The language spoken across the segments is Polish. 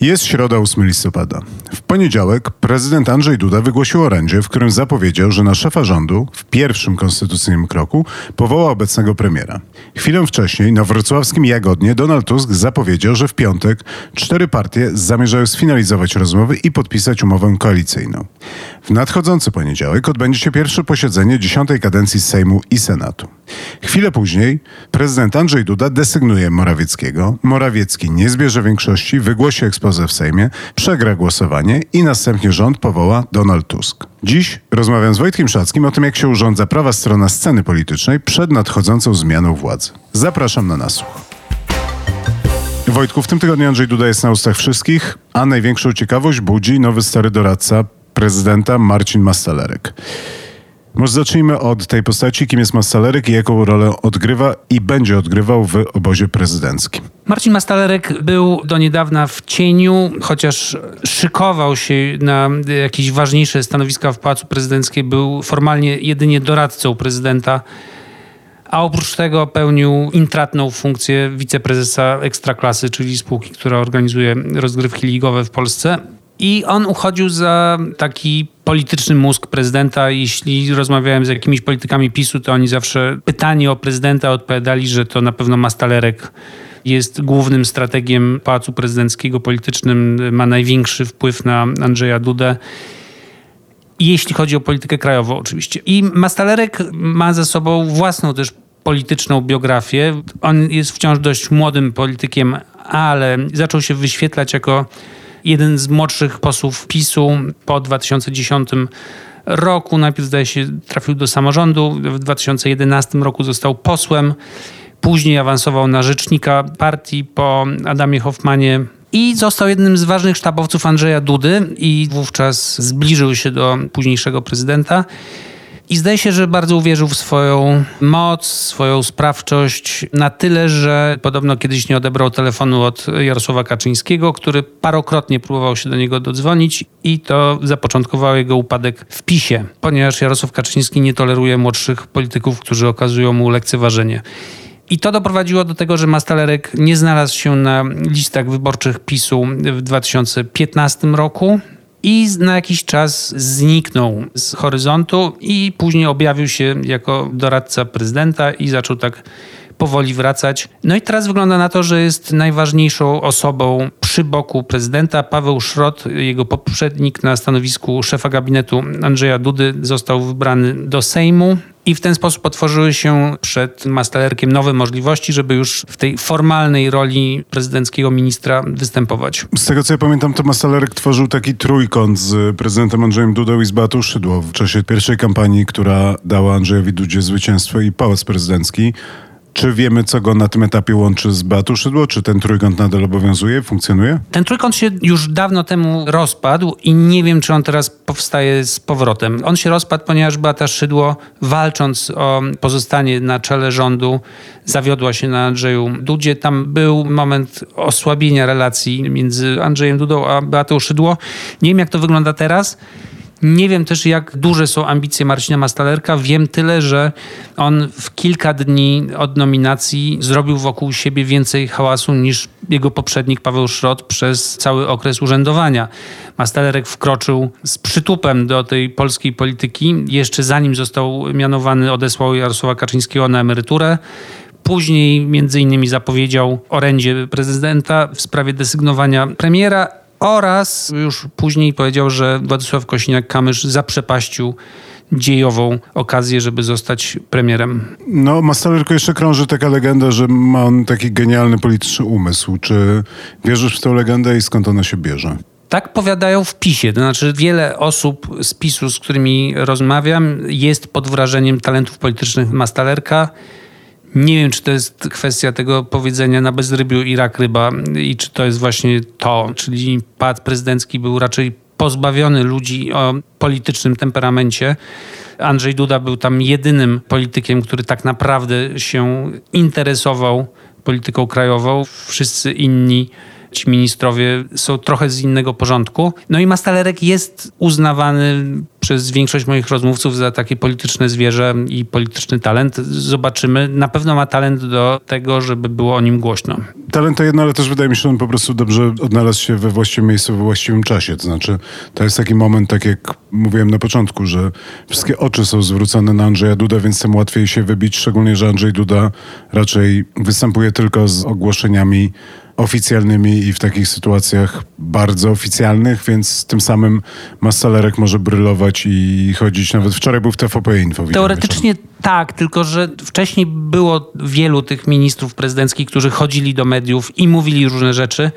Jest środa 8 listopada. W poniedziałek prezydent Andrzej Duda wygłosił orędzie, w którym zapowiedział, że na szefa rządu w pierwszym konstytucyjnym kroku powoła obecnego premiera. Chwilę wcześniej na wrocławskim Jagodnie Donald Tusk zapowiedział, że w piątek cztery partie zamierzają sfinalizować rozmowy i podpisać umowę koalicyjną. W nadchodzący poniedziałek odbędzie się pierwsze posiedzenie dziesiątej kadencji Sejmu i Senatu. Chwilę później prezydent Andrzej Duda desygnuje Morawieckiego. Morawiecki nie zbierze większości, wygłosi ekspozę w Sejmie, przegra głosowanie i następnie rząd powoła Donald Tusk. Dziś rozmawiam z Wojtkiem Szackim o tym, jak się urządza prawa strona sceny politycznej przed nadchodzącą zmianą władzy. Zapraszam na nasłuch. Wojtku, w tym tygodniu Andrzej Duda jest na ustach wszystkich, a największą ciekawość budzi nowy stary doradca prezydenta Marcin Mastalerek. Może zacznijmy od tej postaci, kim jest Mastalerek i jaką rolę odgrywa i będzie odgrywał w obozie prezydenckim. Marcin Mastalerek był do niedawna w cieniu, chociaż szykował się na jakieś ważniejsze stanowiska w Pałacu Prezydenckim, był formalnie jedynie doradcą prezydenta a oprócz tego pełnił intratną funkcję wiceprezesa Ekstraklasy, czyli spółki, która organizuje rozgrywki ligowe w Polsce. I on uchodził za taki polityczny mózg prezydenta. Jeśli rozmawiałem z jakimiś politykami PiSu, to oni zawsze pytani o prezydenta odpowiadali, że to na pewno Mastalerek jest głównym strategiem Pałacu Prezydenckiego, politycznym, ma największy wpływ na Andrzeja Dudę. Jeśli chodzi o politykę krajową, oczywiście. I Mastalerek ma ze sobą własną też polityczną biografię. On jest wciąż dość młodym politykiem, ale zaczął się wyświetlać jako jeden z młodszych posłów PiSu po 2010 roku. Najpierw zdaje się trafił do samorządu, w 2011 roku został posłem, później awansował na rzecznika partii po Adamie Hoffmanie i został jednym z ważnych sztabowców Andrzeja Dudy i wówczas zbliżył się do późniejszego prezydenta. I zdaje się, że bardzo uwierzył w swoją moc, swoją sprawczość, na tyle, że podobno kiedyś nie odebrał telefonu od Jarosława Kaczyńskiego, który parokrotnie próbował się do niego dodzwonić i to zapoczątkowało jego upadek w PiSie, ponieważ Jarosław Kaczyński nie toleruje młodszych polityków, którzy okazują mu lekceważenie. I to doprowadziło do tego, że Mastalerek nie znalazł się na listach wyborczych PiSu w 2015 roku i na jakiś czas zniknął z horyzontu i później objawił się jako doradca prezydenta i zaczął tak powoli wracać. No i teraz wygląda na to, że jest najważniejszą osobą przy boku prezydenta. Paweł Szrot, jego poprzednik na stanowisku szefa gabinetu Andrzeja Dudy, został wybrany do Sejmu. I w ten sposób otworzyły się przed Mastalerkiem nowe możliwości, żeby już w tej formalnej roli prezydenckiego ministra występować. Z tego co ja pamiętam, to Mastalerek tworzył taki trójkąt z prezydentem Andrzejem Dudą i z Beatą Szydło w czasie pierwszej kampanii, która dała Andrzejowi Dudzie zwycięstwo i pałac prezydencki. Czy wiemy, co go na tym etapie łączy z Beatą Szydło? Czy ten trójkąt nadal obowiązuje, funkcjonuje? Ten trójkąt się już dawno temu rozpadł i nie wiem, czy on teraz powstaje z powrotem. On się rozpadł, ponieważ Beata Szydło, walcząc o pozostanie na czele rządu, zawiodła się na Andrzeju Dudzie. Tam był moment osłabienia relacji między Andrzejem Dudą a Beatą Szydło. Nie wiem, jak to wygląda teraz. Nie wiem też, jak duże są ambicje Marcina Mastalerka. Wiem tyle, że on w kilka dni od nominacji zrobił wokół siebie więcej hałasu niż jego poprzednik Paweł Szrot przez cały okres urzędowania. Mastalerek wkroczył z przytupem do tej polskiej polityki. Jeszcze zanim został mianowany, odesłał Jarosława Kaczyńskiego na emeryturę. Później między innymi zapowiedział orędzie prezydenta w sprawie desygnowania premiera oraz już później powiedział, że Władysław Kosiniak-Kamysz zaprzepaścił dziejową okazję, żeby zostać premierem. No, Mastal tylko jeszcze krąży taka legenda, że ma on taki genialny polityczny umysł. Czy wierzysz w tę legendę i skąd ona się bierze? Tak powiadają w PiSie. To znaczy, wiele osób z PiSu, z którymi rozmawiam, jest pod wrażeniem talentów politycznych Mastalerka nie wiem, czy to jest kwestia tego powiedzenia na bezrybiu i rak ryba i czy to jest właśnie to, czyli pad prezydencki był raczej pozbawiony ludzi o politycznym temperamencie. Andrzej Duda był tam jedynym politykiem, który tak naprawdę się interesował polityką krajową. Wszyscy inni ci ministrowie są trochę z innego porządku. No i Mastalerek jest uznawany przez większość moich rozmówców za takie polityczne zwierzę i polityczny talent. Zobaczymy. Na pewno ma talent do tego, żeby było o nim głośno. Talent to jedno, ale też wydaje mi się, że on po prostu dobrze odnalazł się we właściwym miejscu, we właściwym czasie. To znaczy, to jest taki moment, tak jak mówiłem na początku, że wszystkie oczy są zwrócone na Andrzeja Duda, więc tym łatwiej się wybić, szczególnie, że Andrzej Duda raczej występuje tylko z ogłoszeniami oficjalnymi i w takich sytuacjach bardzo oficjalnych, więc tym samym Mastalerek może brylować i chodzić. Nawet wczoraj był w TVP Info. Teoretycznie tak, tylko że wcześniej było wielu tych ministrów prezydenckich, którzy chodzili do mediów i mówili różne rzeczy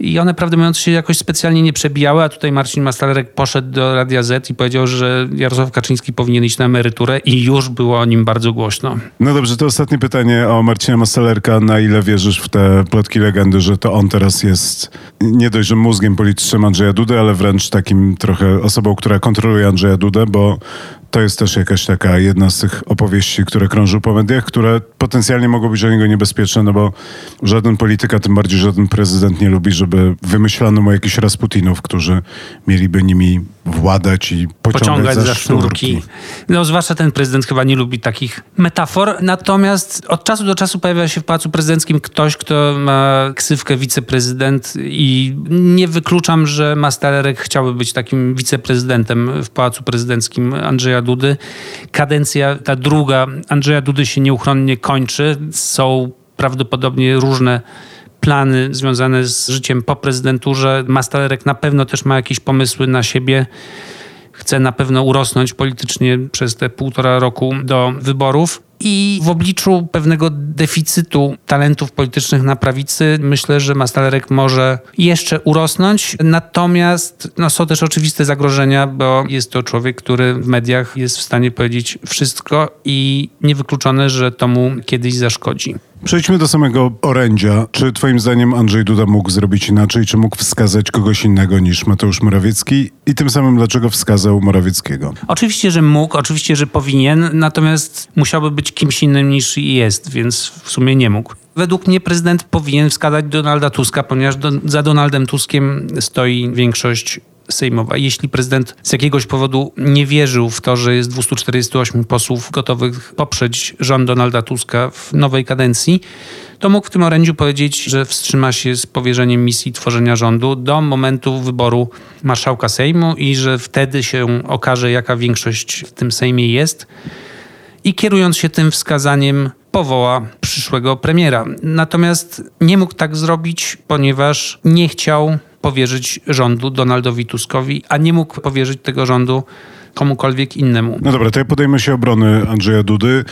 i one prawdę mówiąc się jakoś specjalnie nie przebijały, a tutaj Marcin Mastalerek poszedł do Radia Z i powiedział, że Jarosław Kaczyński powinien iść na emeryturę i już było o nim bardzo głośno. No dobrze, to ostatnie pytanie o Marcina Mastalerka. Na ile wierzysz w te plotki legendy, że to on teraz jest nie dość, że mózgiem politycznym Andrzeja Dudy, ale wręcz takim trochę osobą, która kontroluje Andrzeja Dudę, bo to jest też jakaś taka jedna z tych opowieści, które krążą po mediach, które potencjalnie mogą być dla niego niebezpieczne, no bo żaden polityk, a tym bardziej żaden prezydent nie lubi, żeby wymyślano mu jakichś Rasputinów, którzy mieliby nimi władać i pociągać, pociągać za, za sznurki. sznurki. No zwłaszcza ten prezydent chyba nie lubi takich metafor. Natomiast od czasu do czasu pojawia się w Pałacu Prezydenckim ktoś, kto ma ksywkę wiceprezydent i nie wykluczam, że Mastalerek chciałby być takim wiceprezydentem w Pałacu Prezydenckim Andrzeja Dudy. Kadencja ta druga Andrzeja Dudy się nieuchronnie kończy. Są prawdopodobnie różne plany związane z życiem po prezydenturze. Mastalerek na pewno też ma jakieś pomysły na siebie. Chce na pewno urosnąć politycznie przez te półtora roku do wyborów. I w obliczu pewnego deficytu talentów politycznych na prawicy myślę, że Mastalerek może jeszcze urosnąć. Natomiast no, są też oczywiste zagrożenia, bo jest to człowiek, który w mediach jest w stanie powiedzieć wszystko i niewykluczone, że to mu kiedyś zaszkodzi. Przejdźmy do samego orędzia. Czy twoim zdaniem Andrzej Duda mógł zrobić inaczej? Czy mógł wskazać kogoś innego niż Mateusz Morawiecki? I tym samym dlaczego wskazał Morawieckiego? Oczywiście, że mógł, oczywiście, że powinien, natomiast musiałby być kimś innym niż jest, więc w sumie nie mógł. Według mnie prezydent powinien wskazać Donalda Tuska, ponieważ do, za Donaldem Tuskiem stoi większość sejmowa. Jeśli prezydent z jakiegoś powodu nie wierzył w to, że jest 248 posłów gotowych poprzeć rząd Donalda Tuska w nowej kadencji, to mógł w tym orędziu powiedzieć, że wstrzyma się z powierzeniem misji tworzenia rządu do momentu wyboru marszałka Sejmu i że wtedy się okaże, jaka większość w tym Sejmie jest. I kierując się tym wskazaniem, powoła przyszłego premiera. Natomiast nie mógł tak zrobić, ponieważ nie chciał powierzyć rządu Donaldowi Tuskowi, a nie mógł powierzyć tego rządu komukolwiek innemu. No dobra, to ja podejmę się obrony Andrzeja Dudy.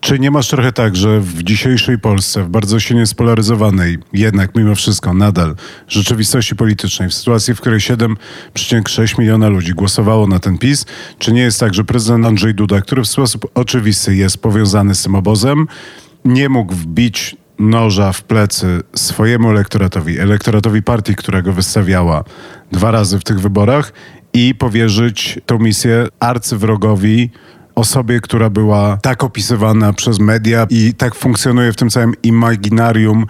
Czy nie masz trochę tak, że w dzisiejszej Polsce, w bardzo silnie spolaryzowanej, jednak mimo wszystko nadal rzeczywistości politycznej, w sytuacji, w której 7,6 miliona ludzi głosowało na ten PiS, czy nie jest tak, że prezydent Andrzej Duda, który w sposób oczywisty jest powiązany z tym obozem, nie mógł wbić noża w plecy swojemu elektoratowi, elektoratowi partii, która go wystawiała dwa razy w tych wyborach i powierzyć tę misję arcywrogowi, osobie, która była tak opisywana przez media i tak funkcjonuje w tym całym imaginarium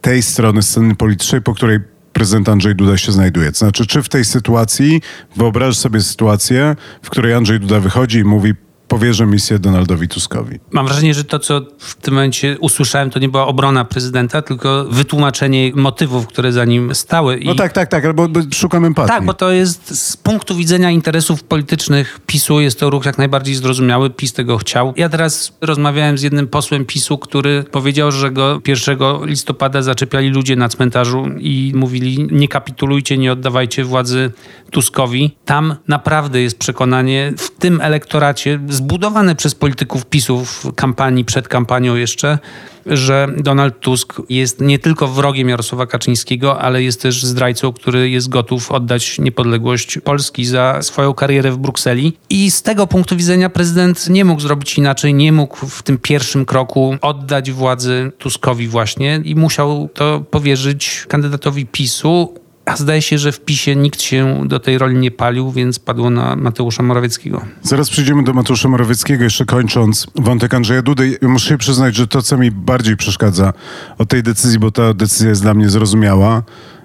tej strony sceny politycznej, po której prezydent Andrzej Duda się znajduje. To znaczy, czy w tej sytuacji, wyobraź sobie sytuację, w której Andrzej Duda wychodzi i mówi powierzę misję Donaldowi Tuskowi. Mam wrażenie, że to, co w tym momencie usłyszałem, to nie była obrona prezydenta, tylko wytłumaczenie motywów, które za nim stały. No tak, tak, tak, albo szukam empatii. Tak, bo to jest z punktu widzenia interesów politycznych PiSu jest to ruch jak najbardziej zrozumiały. PiS tego chciał. Ja teraz rozmawiałem z jednym posłem PiSu, który powiedział, że go 1 listopada zaczepiali ludzie na cmentarzu i mówili nie kapitulujcie, nie oddawajcie władzy Tuskowi. Tam naprawdę jest przekonanie w tym elektoracie zbudowane przez polityków PiSu w kampanii, przed kampanią jeszcze, że Donald Tusk jest nie tylko wrogiem Jarosława Kaczyńskiego, ale jest też zdrajcą, który jest gotów oddać niepodległość Polski za swoją karierę w Brukseli. I z tego punktu widzenia prezydent nie mógł zrobić inaczej, nie mógł w tym pierwszym kroku oddać władzy Tuskowi właśnie i musiał to powierzyć kandydatowi PiSu a zdaje się, że w PiSie nikt się do tej roli nie palił, więc padło na Mateusza Morawieckiego. Zaraz przejdziemy do Mateusza Morawieckiego, jeszcze kończąc wątek Andrzeja Dudy. Muszę się przyznać, że to, co mi bardziej przeszkadza od tej decyzji, bo ta decyzja jest dla mnie zrozumiała,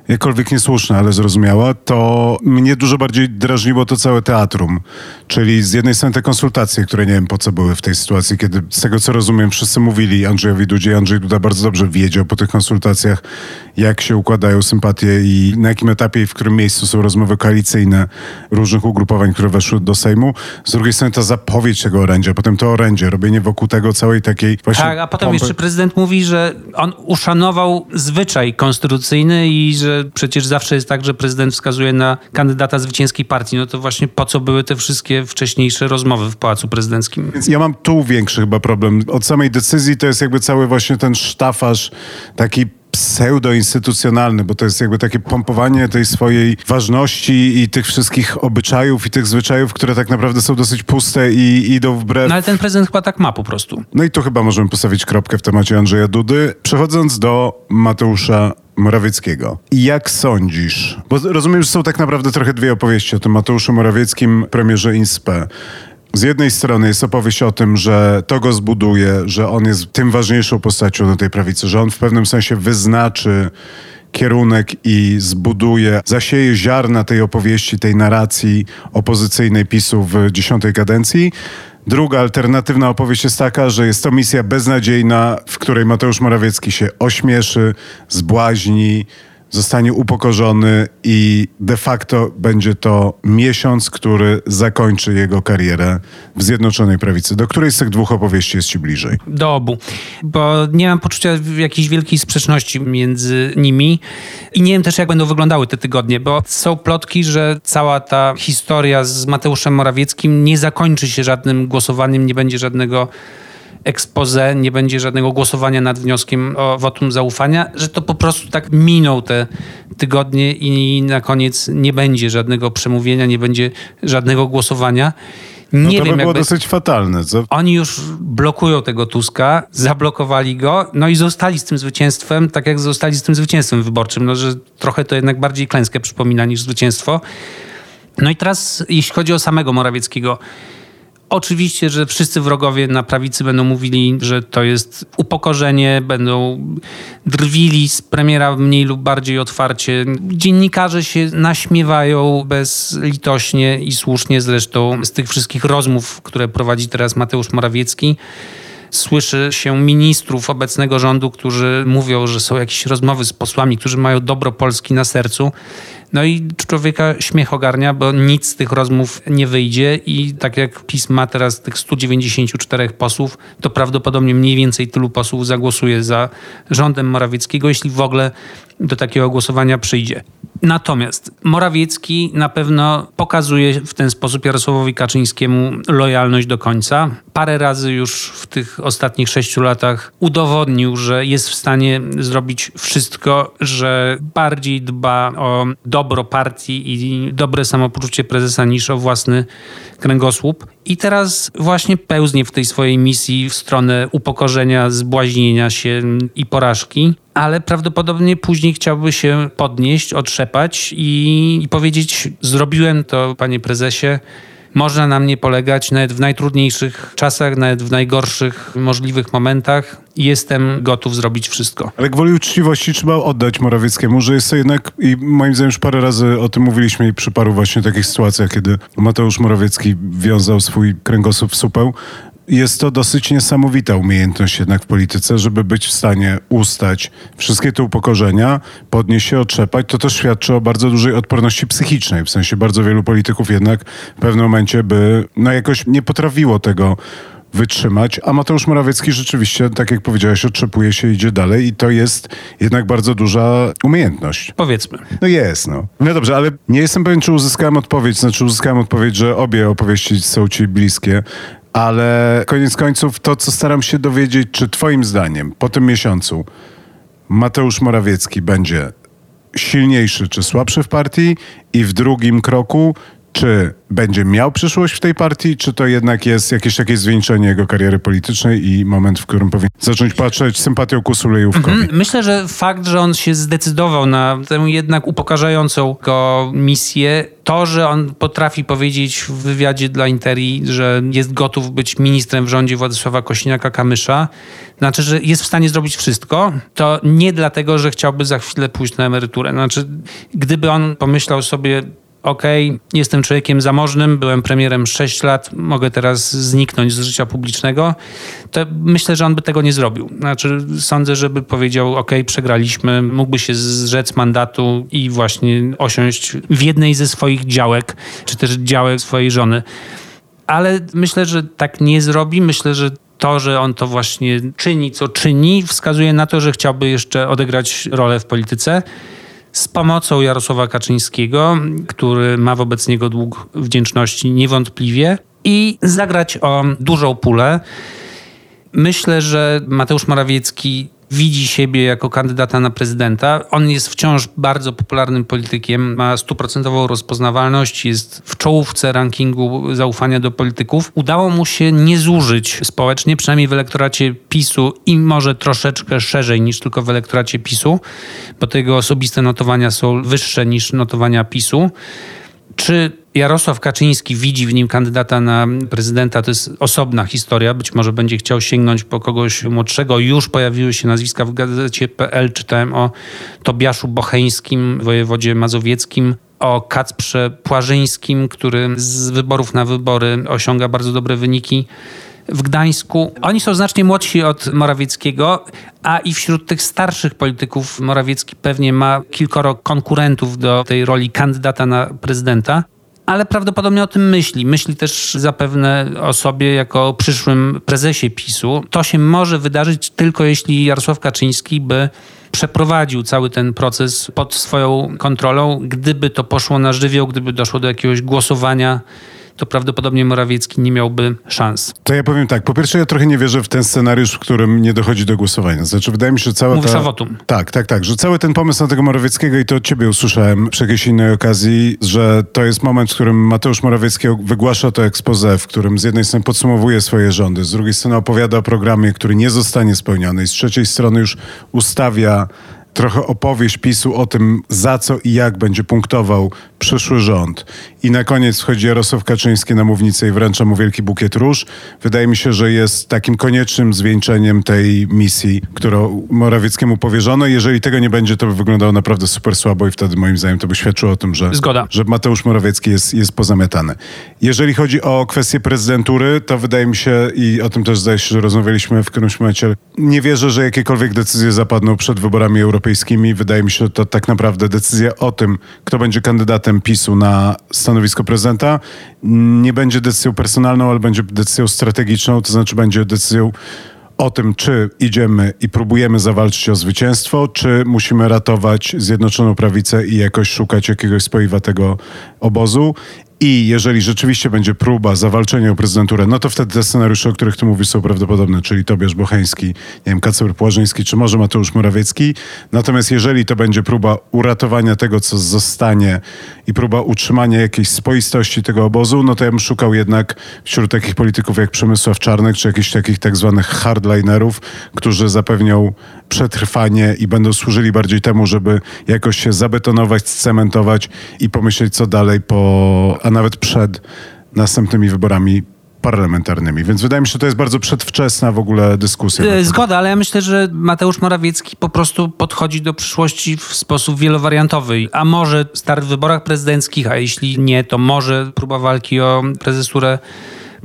jakkolwiek niesłuszna, ale zrozumiała, to mnie dużo bardziej drażniło to całe teatrum. Czyli z jednej strony te konsultacje, które nie wiem po co były w tej sytuacji, kiedy z tego co rozumiem wszyscy mówili Andrzejowi Dudzie, Andrzej Duda bardzo dobrze wiedział po tych konsultacjach, jak się układają sympatie i na jakim etapie i w którym miejscu są rozmowy koalicyjne różnych ugrupowań, które weszły do Sejmu. Z drugiej strony ta zapowiedź tego orędzia, potem to orędzie, robienie wokół tego całej takiej właśnie... Tak, a potem pompy. jeszcze prezydent mówi, że on uszanował zwyczaj konstytucyjny i że przecież zawsze jest tak, że prezydent wskazuje na kandydata zwycięskiej partii. No to właśnie po co były te wszystkie wcześniejsze rozmowy w Pałacu Prezydenckim? Więc ja mam tu większy chyba problem. Od samej decyzji to jest jakby cały właśnie ten sztafaż taki pseudoinstytucjonalny, bo to jest jakby takie pompowanie tej swojej ważności i tych wszystkich obyczajów i tych zwyczajów, które tak naprawdę są dosyć puste i idą wbrew... No ale ten prezydent chyba tak ma po prostu. No i tu chyba możemy postawić kropkę w temacie Andrzeja Dudy. Przechodząc do Mateusza Morawieckiego. Jak sądzisz, bo rozumiem, że są tak naprawdę trochę dwie opowieści o tym Mateuszu Morawieckim, premierze INSPE. Z jednej strony jest opowieść o tym, że to go zbuduje, że on jest tym ważniejszą postacią na tej prawicy, że on w pewnym sensie wyznaczy kierunek i zbuduje, zasieje ziarna tej opowieści, tej narracji opozycyjnej PiSu w dziesiątej kadencji. Druga alternatywna opowieść jest taka, że jest to misja beznadziejna, w której Mateusz Morawiecki się ośmieszy, zbłaźni, zostanie upokorzony i de facto będzie to miesiąc, który zakończy jego karierę w Zjednoczonej Prawicy. Do której z tych dwóch opowieści jest ci bliżej? Do obu, bo nie mam poczucia jakiejś wielkiej sprzeczności między nimi i nie wiem też, jak będą wyglądały te tygodnie, bo są plotki, że cała ta historia z Mateuszem Morawieckim nie zakończy się żadnym głosowaniem, nie będzie żadnego expose, nie będzie żadnego głosowania nad wnioskiem o wotum zaufania, że to po prostu tak minął te tygodnie i na koniec nie będzie żadnego przemówienia, nie będzie żadnego głosowania. No nie no to wiem, by było jakby... dosyć fatalne. Co? Oni już blokują tego Tuska, zablokowali go, no i zostali z tym zwycięstwem, tak jak zostali z tym zwycięstwem wyborczym, no, że trochę to jednak bardziej klęskę przypomina niż zwycięstwo. No i teraz, jeśli chodzi o samego Morawieckiego, Oczywiście, że wszyscy wrogowie na prawicy będą mówili, że to jest upokorzenie, będą drwili z premiera mniej lub bardziej otwarcie. Dziennikarze się naśmiewają bezlitośnie i słusznie zresztą z tych wszystkich rozmów, które prowadzi teraz Mateusz Morawiecki słyszy się ministrów obecnego rządu, którzy mówią, że są jakieś rozmowy z posłami, którzy mają dobro Polski na sercu. No i człowieka śmiech ogarnia, bo nic z tych rozmów nie wyjdzie i tak jak PiS ma teraz tych 194 posłów, to prawdopodobnie mniej więcej tylu posłów zagłosuje za rządem Morawieckiego, jeśli w ogóle do takiego głosowania przyjdzie. Natomiast Morawiecki na pewno pokazuje w ten sposób Jarosławowi Kaczyńskiemu lojalność do końca. Parę razy już w tych ostatnich sześciu latach udowodnił, że jest w stanie zrobić wszystko, że bardziej dba o dobro partii i dobre samopoczucie prezesa niż o własny kręgosłup. I teraz właśnie pełznie w tej swojej misji w stronę upokorzenia, zbłaźnienia się i porażki ale prawdopodobnie później chciałby się podnieść, otrzepać i, i powiedzieć: Zrobiłem to, panie prezesie. Można na mnie polegać nawet w najtrudniejszych czasach, nawet w najgorszych możliwych momentach. Jestem gotów zrobić wszystko. Ale gwoli uczciwości trzeba oddać Morawieckiemu, że jest to jednak, i moim zdaniem już parę razy o tym mówiliśmy i przy paru właśnie takich sytuacjach, kiedy Mateusz Morawiecki wiązał swój kręgosłup w supeł, jest to dosyć niesamowita umiejętność jednak w polityce, żeby być w stanie ustać wszystkie te upokorzenia, podnieść się, otrzepać. To też świadczy o bardzo dużej odporności psychicznej. W sensie bardzo wielu polityków jednak w pewnym momencie by no jakoś nie potrafiło tego wytrzymać, a Mateusz Morawiecki rzeczywiście, tak jak powiedziałeś, otrzepuje się, idzie dalej i to jest jednak bardzo duża umiejętność. Powiedzmy. No jest, no. No dobrze, ale nie jestem pewien, czy uzyskałem odpowiedź, znaczy uzyskałem odpowiedź, że obie opowieści są ci bliskie. Ale koniec końców to, co staram się dowiedzieć, czy Twoim zdaniem po tym miesiącu Mateusz Morawiecki będzie silniejszy czy słabszy w partii i w drugim kroku, czy będzie miał przyszłość w tej partii, czy to jednak jest jakieś takie zwieńczenie jego kariery politycznej i moment, w którym powinien zacząć patrzeć sympatią ku Sulejówkowi? Mhm. Myślę, że fakt, że on się zdecydował na tę jednak upokarzającą go misję, to, że on potrafi powiedzieć w wywiadzie dla Interi, że jest gotów być ministrem w rządzie Władysława Kośniaka-Kamysza, znaczy, że jest w stanie zrobić wszystko, to nie dlatego, że chciałby za chwilę pójść na emeryturę. Znaczy, gdyby on pomyślał sobie, okej, okay, jestem człowiekiem zamożnym, byłem premierem 6 lat, mogę teraz zniknąć z życia publicznego, to myślę, że on by tego nie zrobił. Znaczy, sądzę, żeby powiedział, okej, okay, przegraliśmy, mógłby się zrzec mandatu i właśnie osiąść w jednej ze swoich działek, czy też działek swojej żony. Ale myślę, że tak nie zrobi. Myślę, że to, że on to właśnie czyni, co czyni, wskazuje na to, że chciałby jeszcze odegrać rolę w polityce z pomocą Jarosława Kaczyńskiego, który ma wobec niego dług wdzięczności niewątpliwie i zagrać o dużą pulę. Myślę, że Mateusz Morawiecki widzi siebie jako kandydata na prezydenta. On jest wciąż bardzo popularnym politykiem, ma stuprocentową rozpoznawalność, jest w czołówce rankingu zaufania do polityków. Udało mu się nie zużyć społecznie, przynajmniej w elektoracie PiSu i może troszeczkę szerzej niż tylko w elektoracie PiSu, bo te jego osobiste notowania są wyższe niż notowania PiSu. Czy Jarosław Kaczyński widzi w nim kandydata na prezydenta, to jest osobna historia. Być może będzie chciał sięgnąć po kogoś młodszego. Już pojawiły się nazwiska w gazecie PL. Czytałem o Tobiaszu Bocheńskim, wojewodzie mazowieckim, o Kacprze Płażyńskim, który z wyborów na wybory osiąga bardzo dobre wyniki w Gdańsku. Oni są znacznie młodsi od Morawieckiego, a i wśród tych starszych polityków Morawiecki pewnie ma kilkoro konkurentów do tej roli kandydata na prezydenta ale prawdopodobnie o tym myśli. Myśli też zapewne o sobie jako przyszłym prezesie PiSu. To się może wydarzyć tylko jeśli Jarosław Kaczyński by przeprowadził cały ten proces pod swoją kontrolą. Gdyby to poszło na żywioł, gdyby doszło do jakiegoś głosowania to prawdopodobnie Morawiecki nie miałby szans. To ja powiem tak. Po pierwsze, ja trochę nie wierzę w ten scenariusz, w którym nie dochodzi do głosowania. Znaczy, wydaje mi się, że cała Mówisz ta... o wotum. Tak, tak, tak. Że cały ten pomysł na tego Morawieckiego i to od ciebie usłyszałem przy jakiejś innej okazji, że to jest moment, w którym Mateusz Morawiecki wygłasza to expose, w którym z jednej strony podsumowuje swoje rządy, z drugiej strony opowiada o programie, który nie zostanie spełniony i z trzeciej strony już ustawia trochę opowieść PiSu o tym, za co i jak będzie punktował przyszły rząd. I na koniec wchodzi Jarosław Kaczyński na mównicę i wręcza mu wielki bukiet róż. Wydaje mi się, że jest takim koniecznym zwieńczeniem tej misji, którą Morawieckiemu powierzono. Jeżeli tego nie będzie, to by wyglądało naprawdę super słabo i wtedy moim zdaniem to by świadczyło o tym, że, Zgoda. że Mateusz Morawiecki jest, jest pozamiatany. Jeżeli chodzi o kwestię prezydentury, to wydaje mi się, i o tym też zdaje się, że rozmawialiśmy w którymś momencie, nie wierzę, że jakiekolwiek decyzje zapadną przed wyborami europejskimi. Wydaje mi się, że to tak naprawdę decyzja o tym, kto będzie kandydatem PiSu na stanowisko prezydenta nie będzie decyzją personalną, ale będzie decyzją strategiczną, to znaczy będzie decyzją o tym, czy idziemy i próbujemy zawalczyć o zwycięstwo, czy musimy ratować Zjednoczoną Prawicę i jakoś szukać jakiegoś spoiwatego obozu. I jeżeli rzeczywiście będzie próba zawalczenia o prezydenturę, no to wtedy te scenariusze, o których ty mówisz, są prawdopodobne, czyli Tobiasz Bocheński, nie wiem, Kacper Płażyński, czy może Mateusz Morawiecki. Natomiast jeżeli to będzie próba uratowania tego, co zostanie i próba utrzymania jakiejś spoistości tego obozu, no to ja bym szukał jednak wśród takich polityków jak Przemysław Czarnek, czy jakichś takich tak zwanych hardlinerów, którzy zapewnią przetrwanie i będą służyli bardziej temu, żeby jakoś się zabetonować, scementować i pomyśleć, co dalej po, a nawet przed następnymi wyborami parlamentarnymi. Więc wydaje mi się, że to jest bardzo przedwczesna w ogóle dyskusja. E, zgoda, ale ja myślę, że Mateusz Morawiecki po prostu podchodzi do przyszłości w sposób wielowariantowy. A może start w wyborach prezydenckich, a jeśli nie, to może próba walki o prezesurę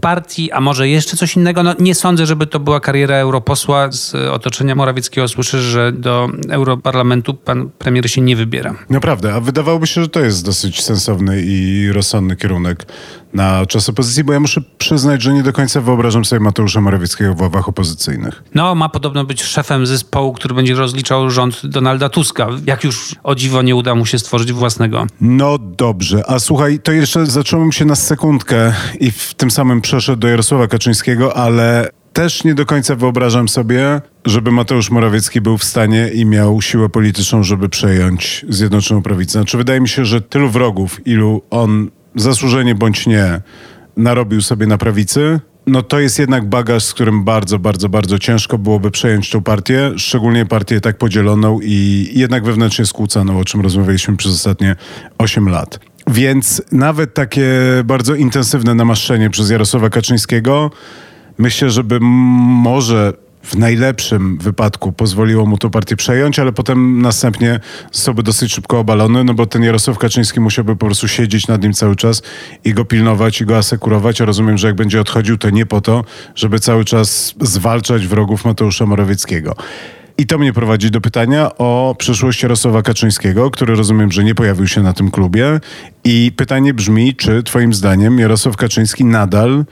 partii, a może jeszcze coś innego. No, nie sądzę, żeby to była kariera europosła. Z otoczenia Morawieckiego słyszę, że do Europarlamentu pan premier się nie wybiera. Naprawdę, a wydawałoby się, że to jest dosyć sensowny i rozsądny kierunek na czas opozycji, bo ja muszę przyznać, że nie do końca wyobrażam sobie Mateusza Morawieckiego w ławach opozycyjnych. No, ma podobno być szefem zespołu, który będzie rozliczał rząd Donalda Tuska. Jak już o dziwo nie uda mu się stworzyć własnego. No dobrze, a słuchaj, to jeszcze zacząłem się na sekundkę i w tym samym przeszedł do Jarosława Kaczyńskiego, ale też nie do końca wyobrażam sobie, żeby Mateusz Morawiecki był w stanie i miał siłę polityczną, żeby przejąć Zjednoczoną Prawicę. Znaczy, wydaje mi się, że tylu wrogów, ilu on zasłużenie bądź nie narobił sobie na prawicy, no to jest jednak bagaż, z którym bardzo, bardzo, bardzo ciężko byłoby przejąć tą partię, szczególnie partię tak podzieloną i jednak wewnętrznie skłóconą, o czym rozmawialiśmy przez ostatnie 8 lat. Więc nawet takie bardzo intensywne namaszczenie przez Jarosława Kaczyńskiego myślę, żeby może w najlepszym wypadku pozwoliło mu tę partię przejąć, ale potem następnie zostałby dosyć szybko obalony, no bo ten Jarosław Kaczyński musiałby po prostu siedzieć nad nim cały czas i go pilnować i go asekurować. Ja rozumiem, że jak będzie odchodził, to nie po to, żeby cały czas zwalczać wrogów Mateusza Morawieckiego. I to mnie prowadzi do pytania o przyszłość Jarosława Kaczyńskiego, który rozumiem, że nie pojawił się na tym klubie. I pytanie brzmi, czy Twoim zdaniem Jarosław Kaczyński nadal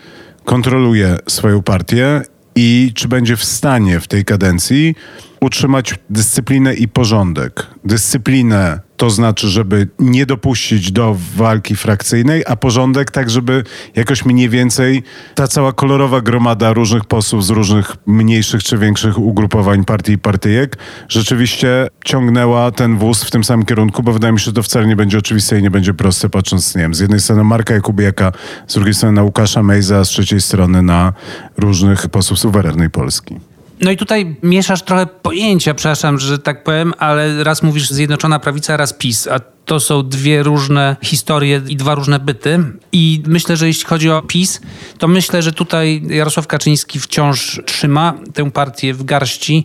kontroluje swoją partię i czy będzie w stanie w tej kadencji utrzymać dyscyplinę i porządek. Dyscyplinę to znaczy, żeby nie dopuścić do walki frakcyjnej, a porządek tak, żeby jakoś mniej więcej ta cała kolorowa gromada różnych posłów z różnych mniejszych czy większych ugrupowań partii i partyjek rzeczywiście ciągnęła ten wóz w tym samym kierunku, bo wydaje mi się, że to wcale nie będzie oczywiste i nie będzie proste, patrząc, nie wiem, z jednej strony Marka Jakubiaka, z drugiej strony na Łukasza Mejza, z trzeciej strony na różnych posłów suwerennej Polski. No i tutaj mieszasz trochę pojęcia, przepraszam, że tak powiem, ale raz mówisz Zjednoczona Prawica, raz PiS, a to są dwie różne historie i dwa różne byty. I myślę, że jeśli chodzi o PiS, to myślę, że tutaj Jarosław Kaczyński wciąż trzyma tę partię w garści.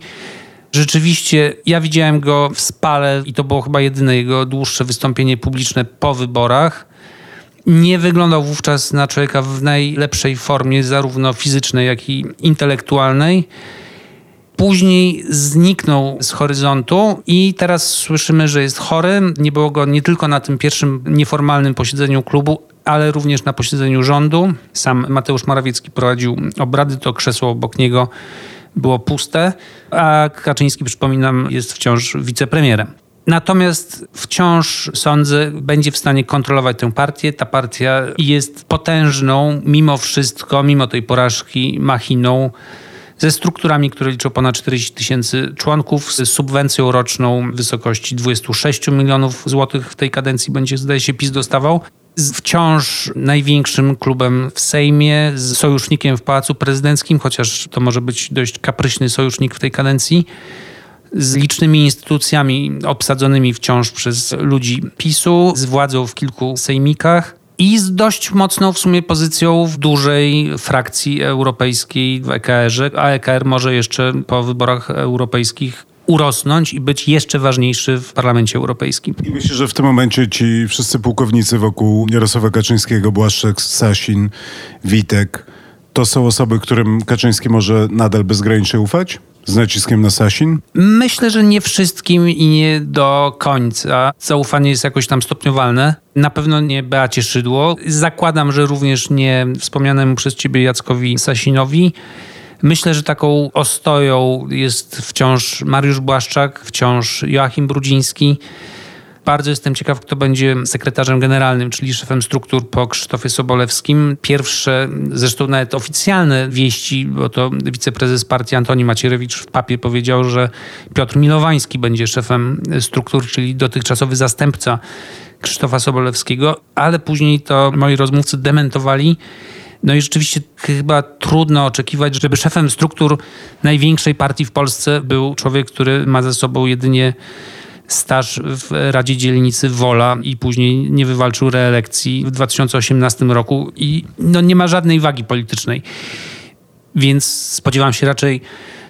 Rzeczywiście, ja widziałem go w Spale i to było chyba jedyne jego dłuższe wystąpienie publiczne po wyborach. Nie wyglądał wówczas na człowieka w najlepszej formie, zarówno fizycznej, jak i intelektualnej. Później zniknął z horyzontu i teraz słyszymy, że jest chory. Nie było go nie tylko na tym pierwszym nieformalnym posiedzeniu klubu, ale również na posiedzeniu rządu. Sam Mateusz Morawiecki prowadził obrady, to krzesło obok niego było puste, a Kaczyński, przypominam, jest wciąż wicepremierem. Natomiast wciąż sądzę, będzie w stanie kontrolować tę partię. Ta partia jest potężną, mimo wszystko, mimo tej porażki, machiną ze strukturami, które liczą ponad 40 tysięcy członków, z subwencją roczną w wysokości 26 milionów złotych w tej kadencji będzie, zdaje się, PiS dostawał. Wciąż największym klubem w Sejmie, z sojusznikiem w Pałacu Prezydenckim, chociaż to może być dość kapryśny sojusznik w tej kadencji z licznymi instytucjami obsadzonymi wciąż przez ludzi PiSu, z władzą w kilku sejmikach i z dość mocną w sumie pozycją w dużej frakcji europejskiej w EKR-ze, a EKR może jeszcze po wyborach europejskich urosnąć i być jeszcze ważniejszy w Parlamencie Europejskim. I myślę, że w tym momencie ci wszyscy pułkownicy wokół Jarosława Kaczyńskiego, Błaszczak, Sasin, Witek, to są osoby, którym Kaczyński może nadal bezgranicznie ufać? Z naciskiem na Sasin? Myślę, że nie wszystkim i nie do końca. Zaufanie jest jakoś tam stopniowalne. Na pewno nie Beacie Szydło. Zakładam, że również nie wspomnianemu przez ciebie Jackowi Sasinowi. Myślę, że taką ostoją jest wciąż Mariusz Błaszczak, wciąż Joachim Brudziński. Bardzo jestem ciekaw, kto będzie sekretarzem generalnym, czyli szefem struktur po Krzysztofie Sobolewskim. Pierwsze, zresztą nawet oficjalne wieści, bo to wiceprezes partii Antoni Macierewicz w papie powiedział, że Piotr Milowański będzie szefem struktur, czyli dotychczasowy zastępca Krzysztofa Sobolewskiego, ale później to moi rozmówcy dementowali. No i rzeczywiście chyba trudno oczekiwać, żeby szefem struktur największej partii w Polsce był człowiek, który ma ze sobą jedynie staż w Radzie Dzielnicy Wola i później nie wywalczył reelekcji w 2018 roku i no nie ma żadnej wagi politycznej. Więc spodziewam się raczej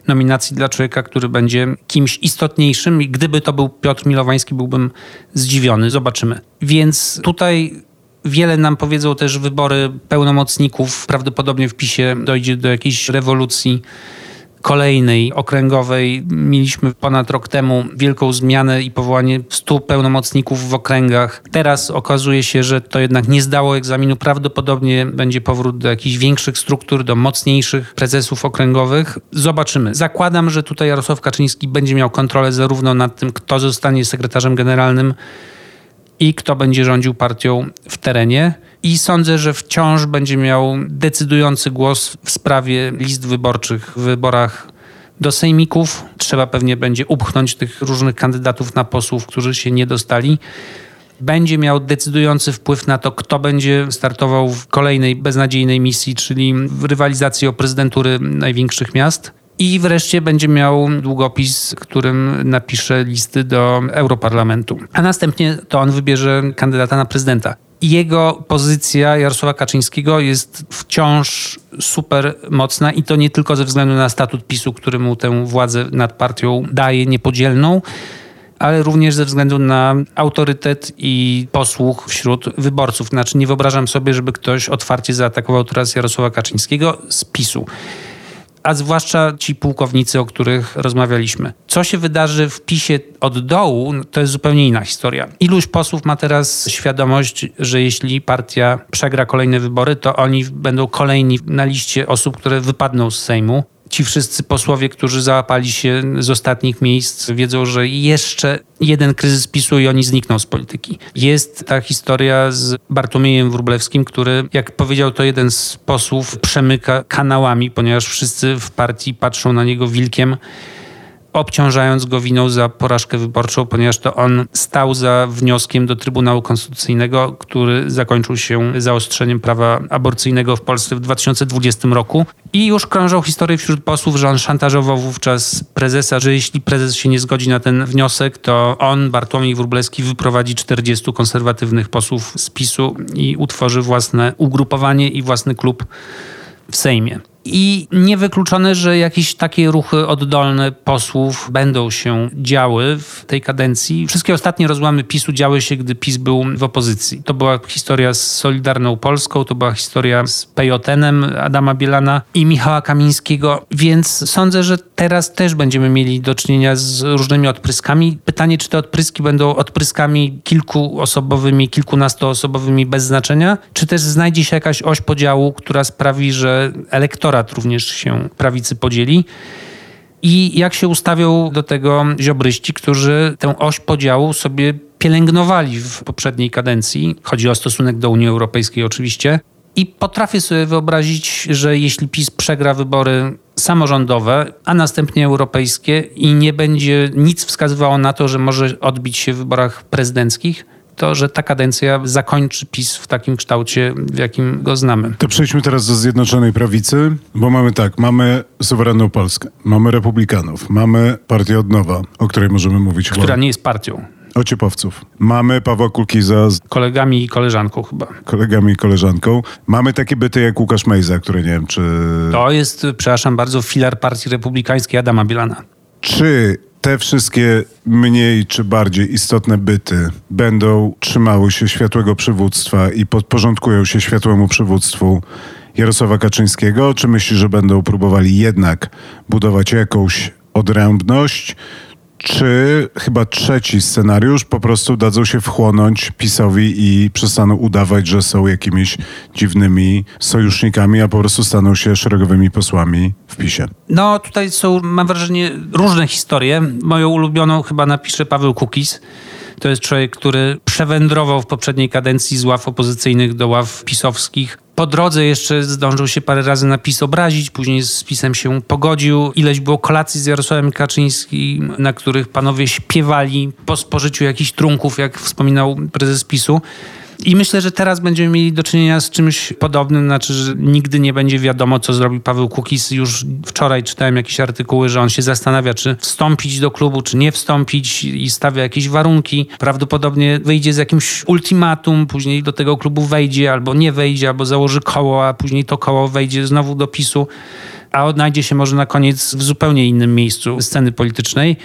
nominacji dla człowieka, który będzie kimś istotniejszym i gdyby to był Piotr Milowański, byłbym zdziwiony. Zobaczymy. Więc tutaj Wiele nam powiedzą też wybory pełnomocników. Prawdopodobnie w PiSie dojdzie do jakiejś rewolucji kolejnej okręgowej. Mieliśmy ponad rok temu wielką zmianę i powołanie 100 pełnomocników w okręgach. Teraz okazuje się, że to jednak nie zdało egzaminu. Prawdopodobnie będzie powrót do jakichś większych struktur, do mocniejszych prezesów okręgowych. Zobaczymy. Zakładam, że tutaj Jarosław Kaczyński będzie miał kontrolę zarówno nad tym, kto zostanie sekretarzem generalnym, i kto będzie rządził partią w terenie. I sądzę, że wciąż będzie miał decydujący głos w sprawie list wyborczych w wyborach do sejmików. Trzeba pewnie będzie upchnąć tych różnych kandydatów na posłów, którzy się nie dostali. będzie miał decydujący wpływ na to, kto będzie startował w kolejnej beznadziejnej misji, czyli w rywalizacji o prezydentury największych miast. I wreszcie będzie miał długopis, którym napisze listy do Europarlamentu. A następnie to on wybierze kandydata na prezydenta. Jego pozycja Jarosława Kaczyńskiego jest wciąż super mocna i to nie tylko ze względu na statut PiSu, który mu tę władzę nad partią daje niepodzielną, ale również ze względu na autorytet i posłuch wśród wyborców. Znaczy nie wyobrażam sobie, żeby ktoś otwarcie zaatakował teraz Jarosława Kaczyńskiego z PiSu a zwłaszcza ci pułkownicy, o których rozmawialiśmy. Co się wydarzy w PiSie od dołu, to jest zupełnie inna historia. Iluś posłów ma teraz świadomość, że jeśli partia przegra kolejne wybory, to oni będą kolejni na liście osób, które wypadną z Sejmu ci wszyscy posłowie, którzy załapali się z ostatnich miejsc, wiedzą, że jeszcze jeden kryzys PiSu i oni znikną z polityki. Jest ta historia z Bartłomiejem Wróblewskim, który, jak powiedział to jeden z posłów, przemyka kanałami, ponieważ wszyscy w partii patrzą na niego wilkiem obciążając go winą za porażkę wyborczą, ponieważ to on stał za wnioskiem do Trybunału Konstytucyjnego, który zakończył się zaostrzeniem prawa aborcyjnego w Polsce w 2020 roku. I już krążą historie wśród posłów, że on szantażował wówczas prezesa, że jeśli prezes się nie zgodzi na ten wniosek, to on, Bartłomiej Wróblewski, wyprowadzi 40 konserwatywnych posłów z PiSu i utworzy własne ugrupowanie i własny klub w Sejmie. I niewykluczone, że jakieś takie ruchy oddolne posłów będą się działy w tej kadencji. Wszystkie ostatnie rozłamy PiSu działy się, gdy PiS był w opozycji. To była historia z Solidarną Polską, to była historia z Pejotenem Adama Bielana i Michała Kamińskiego, więc sądzę, że teraz też będziemy mieli do czynienia z różnymi odpryskami. Pytanie, czy te odpryski będą odpryskami kilkuosobowymi, kilkunastoosobowymi bez znaczenia, czy też znajdzie się jakaś oś podziału, która sprawi, że elektorat elektorat również się prawicy podzieli. I jak się ustawią do tego ziobryści, którzy tę oś podziału sobie pielęgnowali w poprzedniej kadencji. Chodzi o stosunek do Unii Europejskiej oczywiście. I potrafię sobie wyobrazić, że jeśli PiS przegra wybory samorządowe, a następnie europejskie i nie będzie nic wskazywało na to, że może odbić się w wyborach prezydenckich, to, że ta kadencja zakończy PiS w takim kształcie, w jakim go znamy. To przejdźmy teraz do Zjednoczonej Prawicy, bo mamy tak, mamy suwerenną Polskę, mamy republikanów, mamy partię od nowa, o której możemy mówić. Która nie jest partią. Ociepowców. Mamy Pawła Kukiza z kolegami i koleżanką chyba. Kolegami i koleżanką. Mamy takie byty jak Łukasz Mejza, które nie wiem, czy... To jest, przepraszam bardzo, filar Partii Republikańskiej Adama Bielana. Czy te wszystkie mniej czy bardziej istotne byty będą trzymały się światłego przywództwa i podporządkują się światłemu przywództwu Jarosława Kaczyńskiego? Czy myślisz, że będą próbowali jednak budować jakąś odrębność? Czy chyba trzeci scenariusz po prostu dadzą się wchłonąć PiSowi i przestaną udawać, że są jakimiś dziwnymi sojusznikami, a po prostu staną się szeregowymi posłami w PiSie? No tutaj są, mam wrażenie, różne historie. Moją ulubioną chyba napisze Paweł Kukiz. To jest człowiek, który przewędrował w poprzedniej kadencji z ław opozycyjnych do ław pisowskich po drodze jeszcze zdążył się parę razy na PiS obrazić, później z PiSem się pogodził. Ileś było kolacji z Jarosławem Kaczyńskim, na których panowie śpiewali po spożyciu jakichś trunków, jak wspominał prezes PiSu. I myślę, że teraz będziemy mieli do czynienia z czymś podobnym, znaczy, że nigdy nie będzie wiadomo, co zrobi Paweł Kukis. Już wczoraj czytałem jakieś artykuły, że on się zastanawia, czy wstąpić do klubu, czy nie wstąpić i stawia jakieś warunki. Prawdopodobnie wyjdzie z jakimś ultimatum, później do tego klubu wejdzie albo nie wejdzie, albo założy koło, a później to koło wejdzie znowu do PiSu, a odnajdzie się może na koniec w zupełnie innym miejscu sceny politycznej.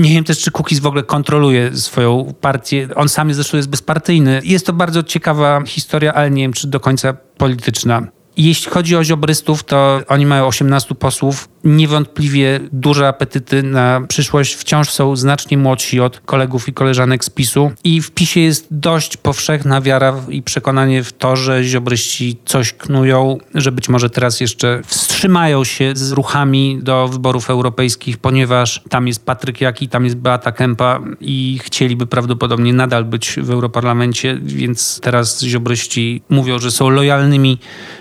Nie wiem też, czy Kukiz w ogóle kontroluje swoją partię. On sam zresztą jest bezpartyjny. Jest to bardzo ciekawa historia, ale nie wiem, czy do końca polityczna. Jeśli chodzi o ziobrystów, to oni mają 18 posłów. Niewątpliwie duże apetyty na przyszłość. Wciąż są znacznie młodsi od kolegów i koleżanek z PiSu. I w PiSie jest dość powszechna wiara i przekonanie w to, że ziobryści coś knują, że być może teraz jeszcze wstrzymają się z ruchami do wyborów europejskich, ponieważ tam jest Patryk Jaki, tam jest Beata Kępa i chcieliby prawdopodobnie nadal być w Europarlamencie, więc teraz ziobryści mówią, że są lojalnymi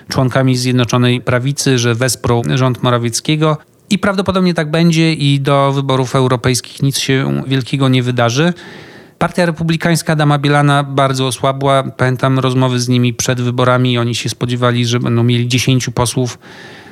członkami Zjednoczonej Prawicy, że wesprą rząd Morawieckiego. I prawdopodobnie tak będzie i do wyborów europejskich nic się wielkiego nie wydarzy. Partia Republikańska Adama Bielana bardzo osłabła. Pamiętam rozmowy z nimi przed wyborami. Oni się spodziewali, że będą mieli 10 posłów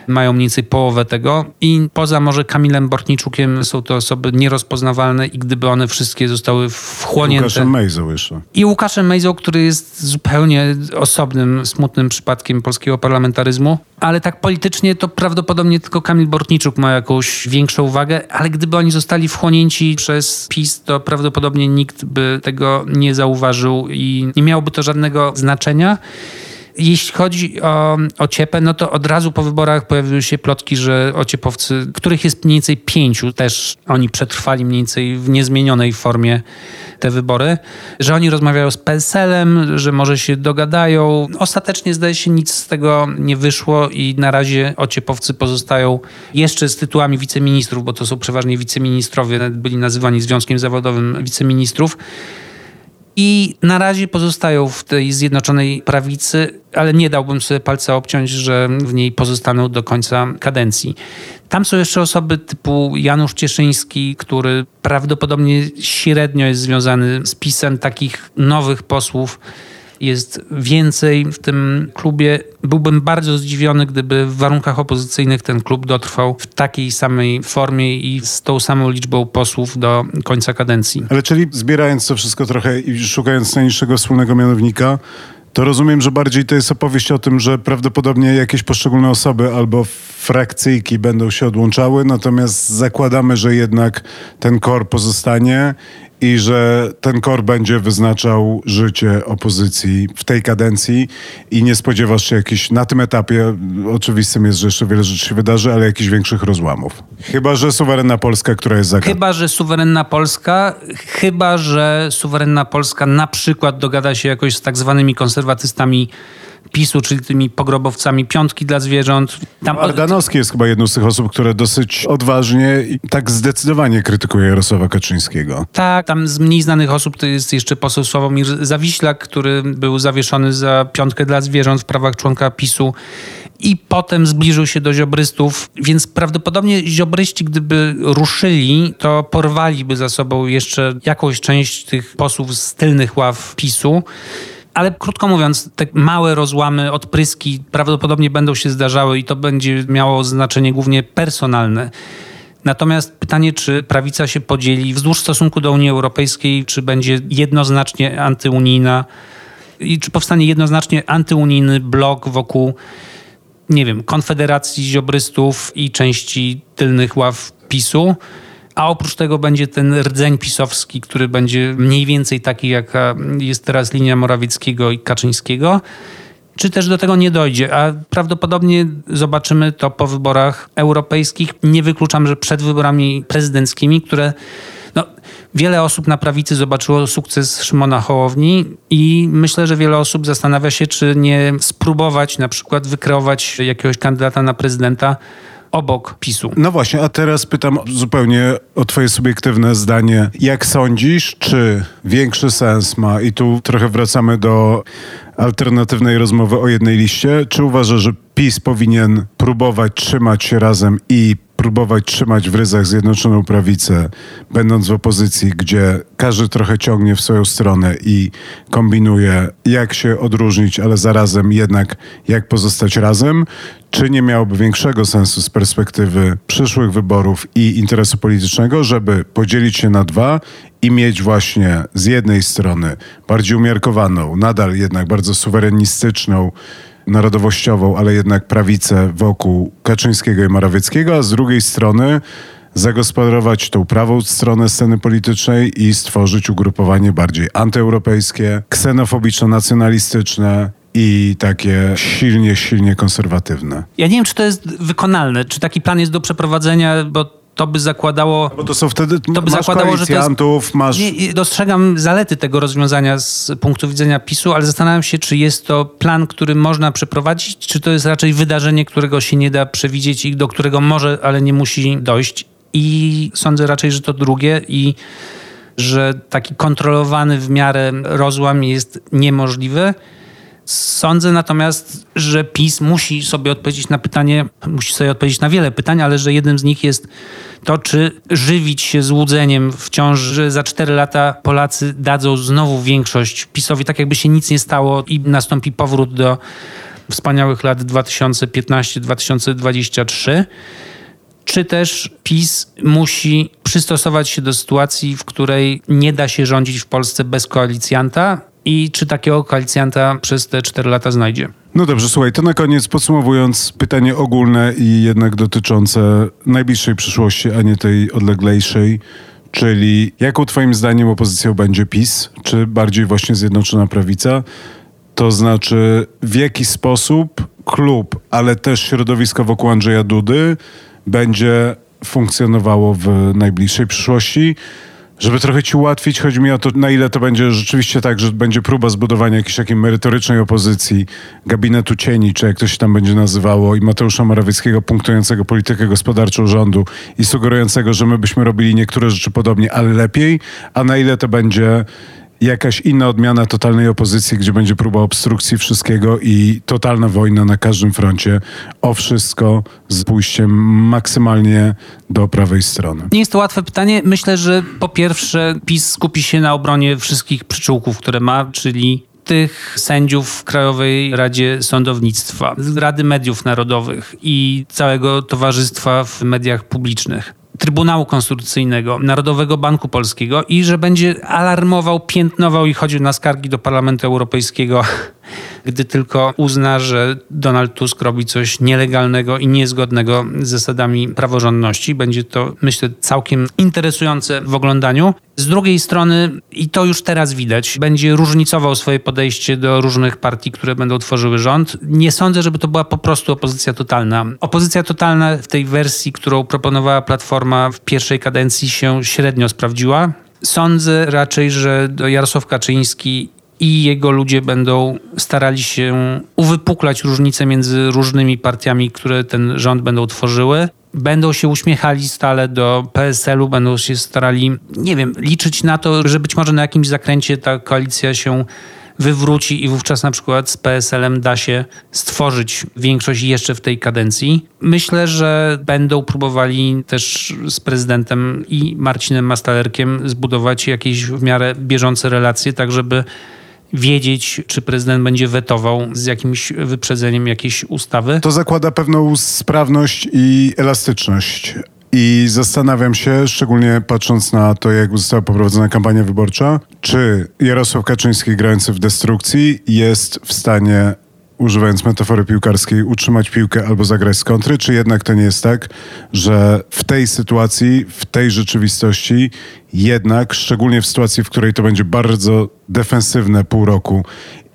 mają mniej więcej połowę tego i poza może Kamilem Bortniczukiem są to osoby nierozpoznawalne i gdyby one wszystkie zostały wchłonięte... Łukaszem Mejzą jeszcze. I Łukaszem Mejzą, który jest zupełnie osobnym, smutnym przypadkiem polskiego parlamentaryzmu, ale tak politycznie to prawdopodobnie tylko Kamil Bortniczuk ma jakąś większą wagę, ale gdyby oni zostali wchłonięci przez PiS, to prawdopodobnie nikt by tego nie zauważył i nie miałoby to żadnego znaczenia. Jeśli chodzi o Ociepę, no to od razu po wyborach pojawiły się plotki, że Ociepowcy, których jest mniej więcej pięciu, też oni przetrwali mniej więcej w niezmienionej formie te wybory, że oni rozmawiają z PSL-em, że może się dogadają. Ostatecznie zdaje się nic z tego nie wyszło i na razie Ociepowcy pozostają jeszcze z tytułami wiceministrów, bo to są przeważnie wiceministrowie, byli nazywani Związkiem Zawodowym Wiceministrów i na razie pozostają w tej zjednoczonej prawicy, ale nie dałbym sobie palca obciąć, że w niej pozostaną do końca kadencji. Tam są jeszcze osoby typu Janusz Cieszyński, który prawdopodobnie średnio jest związany z pisem takich nowych posłów jest więcej w tym klubie. Byłbym bardzo zdziwiony, gdyby w warunkach opozycyjnych ten klub dotrwał w takiej samej formie i z tą samą liczbą posłów do końca kadencji. Ale czyli zbierając to wszystko trochę i szukając najniższego wspólnego mianownika, to rozumiem, że bardziej to jest opowieść o tym, że prawdopodobnie jakieś poszczególne osoby albo frakcyjki będą się odłączały, natomiast zakładamy, że jednak ten kor pozostanie i że ten kor będzie wyznaczał życie opozycji w tej kadencji i nie spodziewasz się jakichś, na tym etapie oczywistym jest, że jeszcze wiele rzeczy się wydarzy, ale jakichś większych rozłamów. Chyba, że suwerenna Polska, która jest za Chyba, że suwerenna Polska, chyba, że suwerenna Polska na przykład dogada się jakoś z tak zwanymi konserwatystami PiSu, czyli tymi pogrobowcami piątki dla zwierząt. Tam... Ardanowski jest chyba jedną z tych osób, które dosyć odważnie i tak zdecydowanie krytykuje Jarosława Kaczyńskiego. Tak, tam z mniej znanych osób to jest jeszcze poseł Sławomir Zawiślak, który był zawieszony za piątkę dla zwierząt w prawach członka PiSu i potem zbliżył się do ziobrystów, więc prawdopodobnie ziobryści, gdyby ruszyli, to porwaliby za sobą jeszcze jakąś część tych posłów z tylnych ław PiSu. Ale krótko mówiąc, te małe rozłamy, odpryski prawdopodobnie będą się zdarzały i to będzie miało znaczenie głównie personalne. Natomiast pytanie, czy prawica się podzieli wzdłuż stosunku do Unii Europejskiej, czy będzie jednoznacznie antyunijna i czy powstanie jednoznacznie antyunijny blok wokół, nie wiem, konfederacji ziobrystów i części tylnych ław PiSu a oprócz tego będzie ten rdzeń pisowski, który będzie mniej więcej taki, jaka jest teraz linia Morawieckiego i Kaczyńskiego czy też do tego nie dojdzie, a prawdopodobnie zobaczymy to po wyborach europejskich. Nie wykluczam, że przed wyborami prezydenckimi, które no, wiele osób na prawicy zobaczyło sukces Szymona Hołowni i myślę, że wiele osób zastanawia się, czy nie spróbować na przykład wykreować jakiegoś kandydata na prezydenta obok PiSu. No właśnie, a teraz pytam zupełnie o twoje subiektywne zdanie. Jak sądzisz, czy większy sens ma, i tu trochę wracamy do alternatywnej rozmowy o jednej liście, czy uważasz, że PiS powinien próbować trzymać się razem i próbować trzymać w ryzach Zjednoczoną Prawicę, będąc w opozycji, gdzie każdy trochę ciągnie w swoją stronę i kombinuje, jak się odróżnić, ale zarazem jednak jak pozostać razem, czy nie miałoby większego sensu z perspektywy przyszłych wyborów i interesu politycznego, żeby podzielić się na dwa i mieć właśnie z jednej strony bardziej umiarkowaną, nadal jednak bardzo suwerenistyczną, narodowościową, ale jednak prawicę wokół Kaczyńskiego i Morawieckiego, a z drugiej strony zagospodarować tą prawą stronę sceny politycznej i stworzyć ugrupowanie bardziej antyeuropejskie, ksenofobiczno-nacjonalistyczne i takie silnie, silnie konserwatywne. Ja nie wiem, czy to jest wykonalne, czy taki plan jest do przeprowadzenia, bo to by zakładało. Bo to są wtedy. To by zakładało, że to jest, masz. Nie, dostrzegam zalety tego rozwiązania z punktu widzenia PiSu, ale zastanawiam się, czy jest to plan, który można przeprowadzić, czy to jest raczej wydarzenie, którego się nie da przewidzieć i do którego może, ale nie musi dojść. I sądzę raczej, że to drugie i że taki kontrolowany w miarę rozłam jest niemożliwy. Sądzę natomiast, że PiS musi sobie odpowiedzieć na pytanie, musi sobie odpowiedzieć na wiele pytań, ale że jednym z nich jest to, czy żywić się złudzeniem wciąż, że za cztery lata Polacy dadzą znowu większość PiSowi, tak jakby się nic nie stało i nastąpi powrót do wspaniałych lat 2015-2023 czy też PiS musi przystosować się do sytuacji, w której nie da się rządzić w Polsce bez koalicjanta i czy takiego koalicjanta przez te cztery lata znajdzie. No dobrze, słuchaj, to na koniec podsumowując pytanie ogólne i jednak dotyczące najbliższej przyszłości, a nie tej odleglejszej. Czyli jaką twoim zdaniem opozycją będzie PiS? Czy bardziej właśnie Zjednoczona Prawica? To znaczy w jaki sposób klub, ale też środowisko wokół Andrzeja Dudy będzie funkcjonowało w najbliższej przyszłości. Żeby trochę ci ułatwić, chodzi mi o to, na ile to będzie rzeczywiście tak, że będzie próba zbudowania jakiejś takiej merytorycznej opozycji, gabinetu cieni, czy jak to się tam będzie nazywało, i Mateusza Morawieckiego punktującego politykę gospodarczą rządu i sugerującego, że my byśmy robili niektóre rzeczy podobnie, ale lepiej, a na ile to będzie jakaś inna odmiana totalnej opozycji, gdzie będzie próba obstrukcji wszystkiego i totalna wojna na każdym froncie o wszystko z pójściem maksymalnie do prawej strony. Nie jest to łatwe pytanie. Myślę, że po pierwsze PiS skupi się na obronie wszystkich przyczółków, które ma, czyli tych sędziów w Krajowej Radzie Sądownictwa, Rady Mediów Narodowych i całego towarzystwa w mediach publicznych. Trybunału Konstytucyjnego, Narodowego Banku Polskiego i że będzie alarmował, piętnował i chodził na skargi do Parlamentu Europejskiego gdy tylko uzna, że Donald Tusk robi coś nielegalnego i niezgodnego z zasadami praworządności. Będzie to, myślę, całkiem interesujące w oglądaniu. Z drugiej strony, i to już teraz widać, będzie różnicował swoje podejście do różnych partii, które będą tworzyły rząd. Nie sądzę, żeby to była po prostu opozycja totalna. Opozycja totalna w tej wersji, którą proponowała Platforma w pierwszej kadencji się średnio sprawdziła. Sądzę raczej, że Jarosław Kaczyński i jego ludzie będą starali się uwypuklać różnice między różnymi partiami, które ten rząd będą tworzyły. Będą się uśmiechali stale do PSL-u, będą się starali, nie wiem, liczyć na to, że być może na jakimś zakręcie ta koalicja się wywróci i wówczas na przykład z PSL-em da się stworzyć większość jeszcze w tej kadencji. Myślę, że będą próbowali też z prezydentem i Marcinem Mastalerkiem zbudować jakieś w miarę bieżące relacje, tak żeby wiedzieć, czy prezydent będzie wetował z jakimś wyprzedzeniem jakiejś ustawy. To zakłada pewną sprawność i elastyczność. I zastanawiam się, szczególnie patrząc na to, jak została poprowadzona kampania wyborcza, czy Jarosław Kaczyński grający w destrukcji jest w stanie używając metafory piłkarskiej, utrzymać piłkę albo zagrać z kontry, czy jednak to nie jest tak, że w tej sytuacji, w tej rzeczywistości, jednak, szczególnie w sytuacji, w której to będzie bardzo defensywne pół roku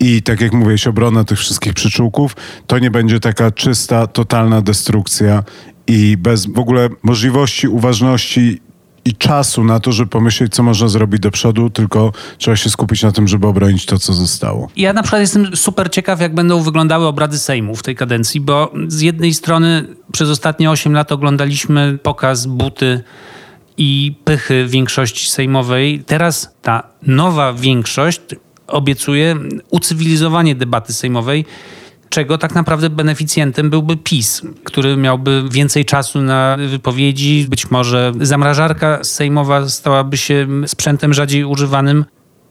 i tak jak mówiłeś, obrona tych wszystkich przyczółków, to nie będzie taka czysta, totalna destrukcja i bez w ogóle możliwości, uważności i czasu na to, żeby pomyśleć, co można zrobić do przodu, tylko trzeba się skupić na tym, żeby obronić to, co zostało. Ja na przykład jestem super ciekaw, jak będą wyglądały obrady Sejmu w tej kadencji, bo z jednej strony przez ostatnie 8 lat oglądaliśmy pokaz buty i pychy większości sejmowej. Teraz ta nowa większość obiecuje ucywilizowanie debaty sejmowej czego tak naprawdę beneficjentem byłby PiS, który miałby więcej czasu na wypowiedzi. Być może zamrażarka sejmowa stałaby się sprzętem rzadziej używanym.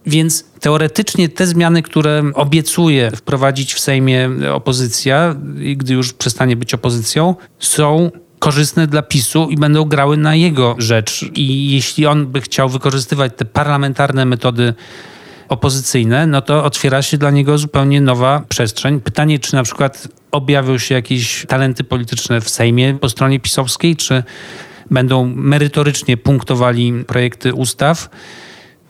Więc teoretycznie te zmiany, które obiecuje wprowadzić w Sejmie opozycja, gdy już przestanie być opozycją, są korzystne dla PiSu i będą grały na jego rzecz. I jeśli on by chciał wykorzystywać te parlamentarne metody opozycyjne, no to otwiera się dla niego zupełnie nowa przestrzeń. Pytanie, czy na przykład objawią się jakieś talenty polityczne w Sejmie po stronie pisowskiej, czy będą merytorycznie punktowali projekty ustaw.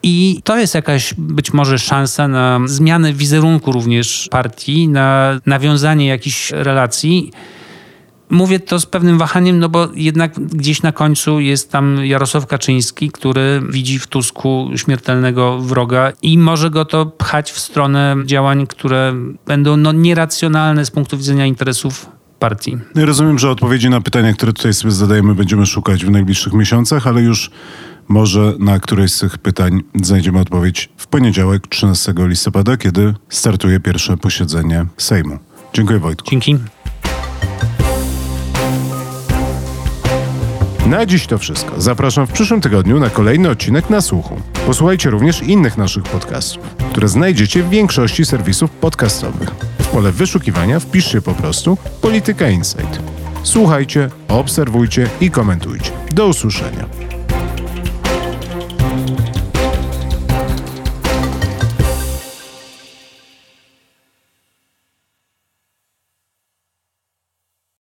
I to jest jakaś być może szansa na zmianę wizerunku również partii, na nawiązanie jakichś relacji. Mówię to z pewnym wahaniem, no bo jednak gdzieś na końcu jest tam Jarosław Kaczyński, który widzi w Tusku śmiertelnego wroga i może go to pchać w stronę działań, które będą no, nieracjonalne z punktu widzenia interesów partii. No rozumiem, że odpowiedzi na pytania, które tutaj sobie zadajemy, będziemy szukać w najbliższych miesiącach, ale już Może na któreś z tych pytań znajdziemy odpowiedź w poniedziałek 13 listopada, kiedy startuje pierwsze posiedzenie Sejmu. Dziękuję Wojtku. Dzięki. Na dziś to wszystko. Zapraszam w przyszłym tygodniu na kolejny odcinek na słuchu. Posłuchajcie również innych naszych podcastów, które znajdziecie w większości serwisów podcastowych. W pole wyszukiwania wpiszcie po prostu Polityka Insight. Słuchajcie, obserwujcie i komentujcie. Do usłyszenia.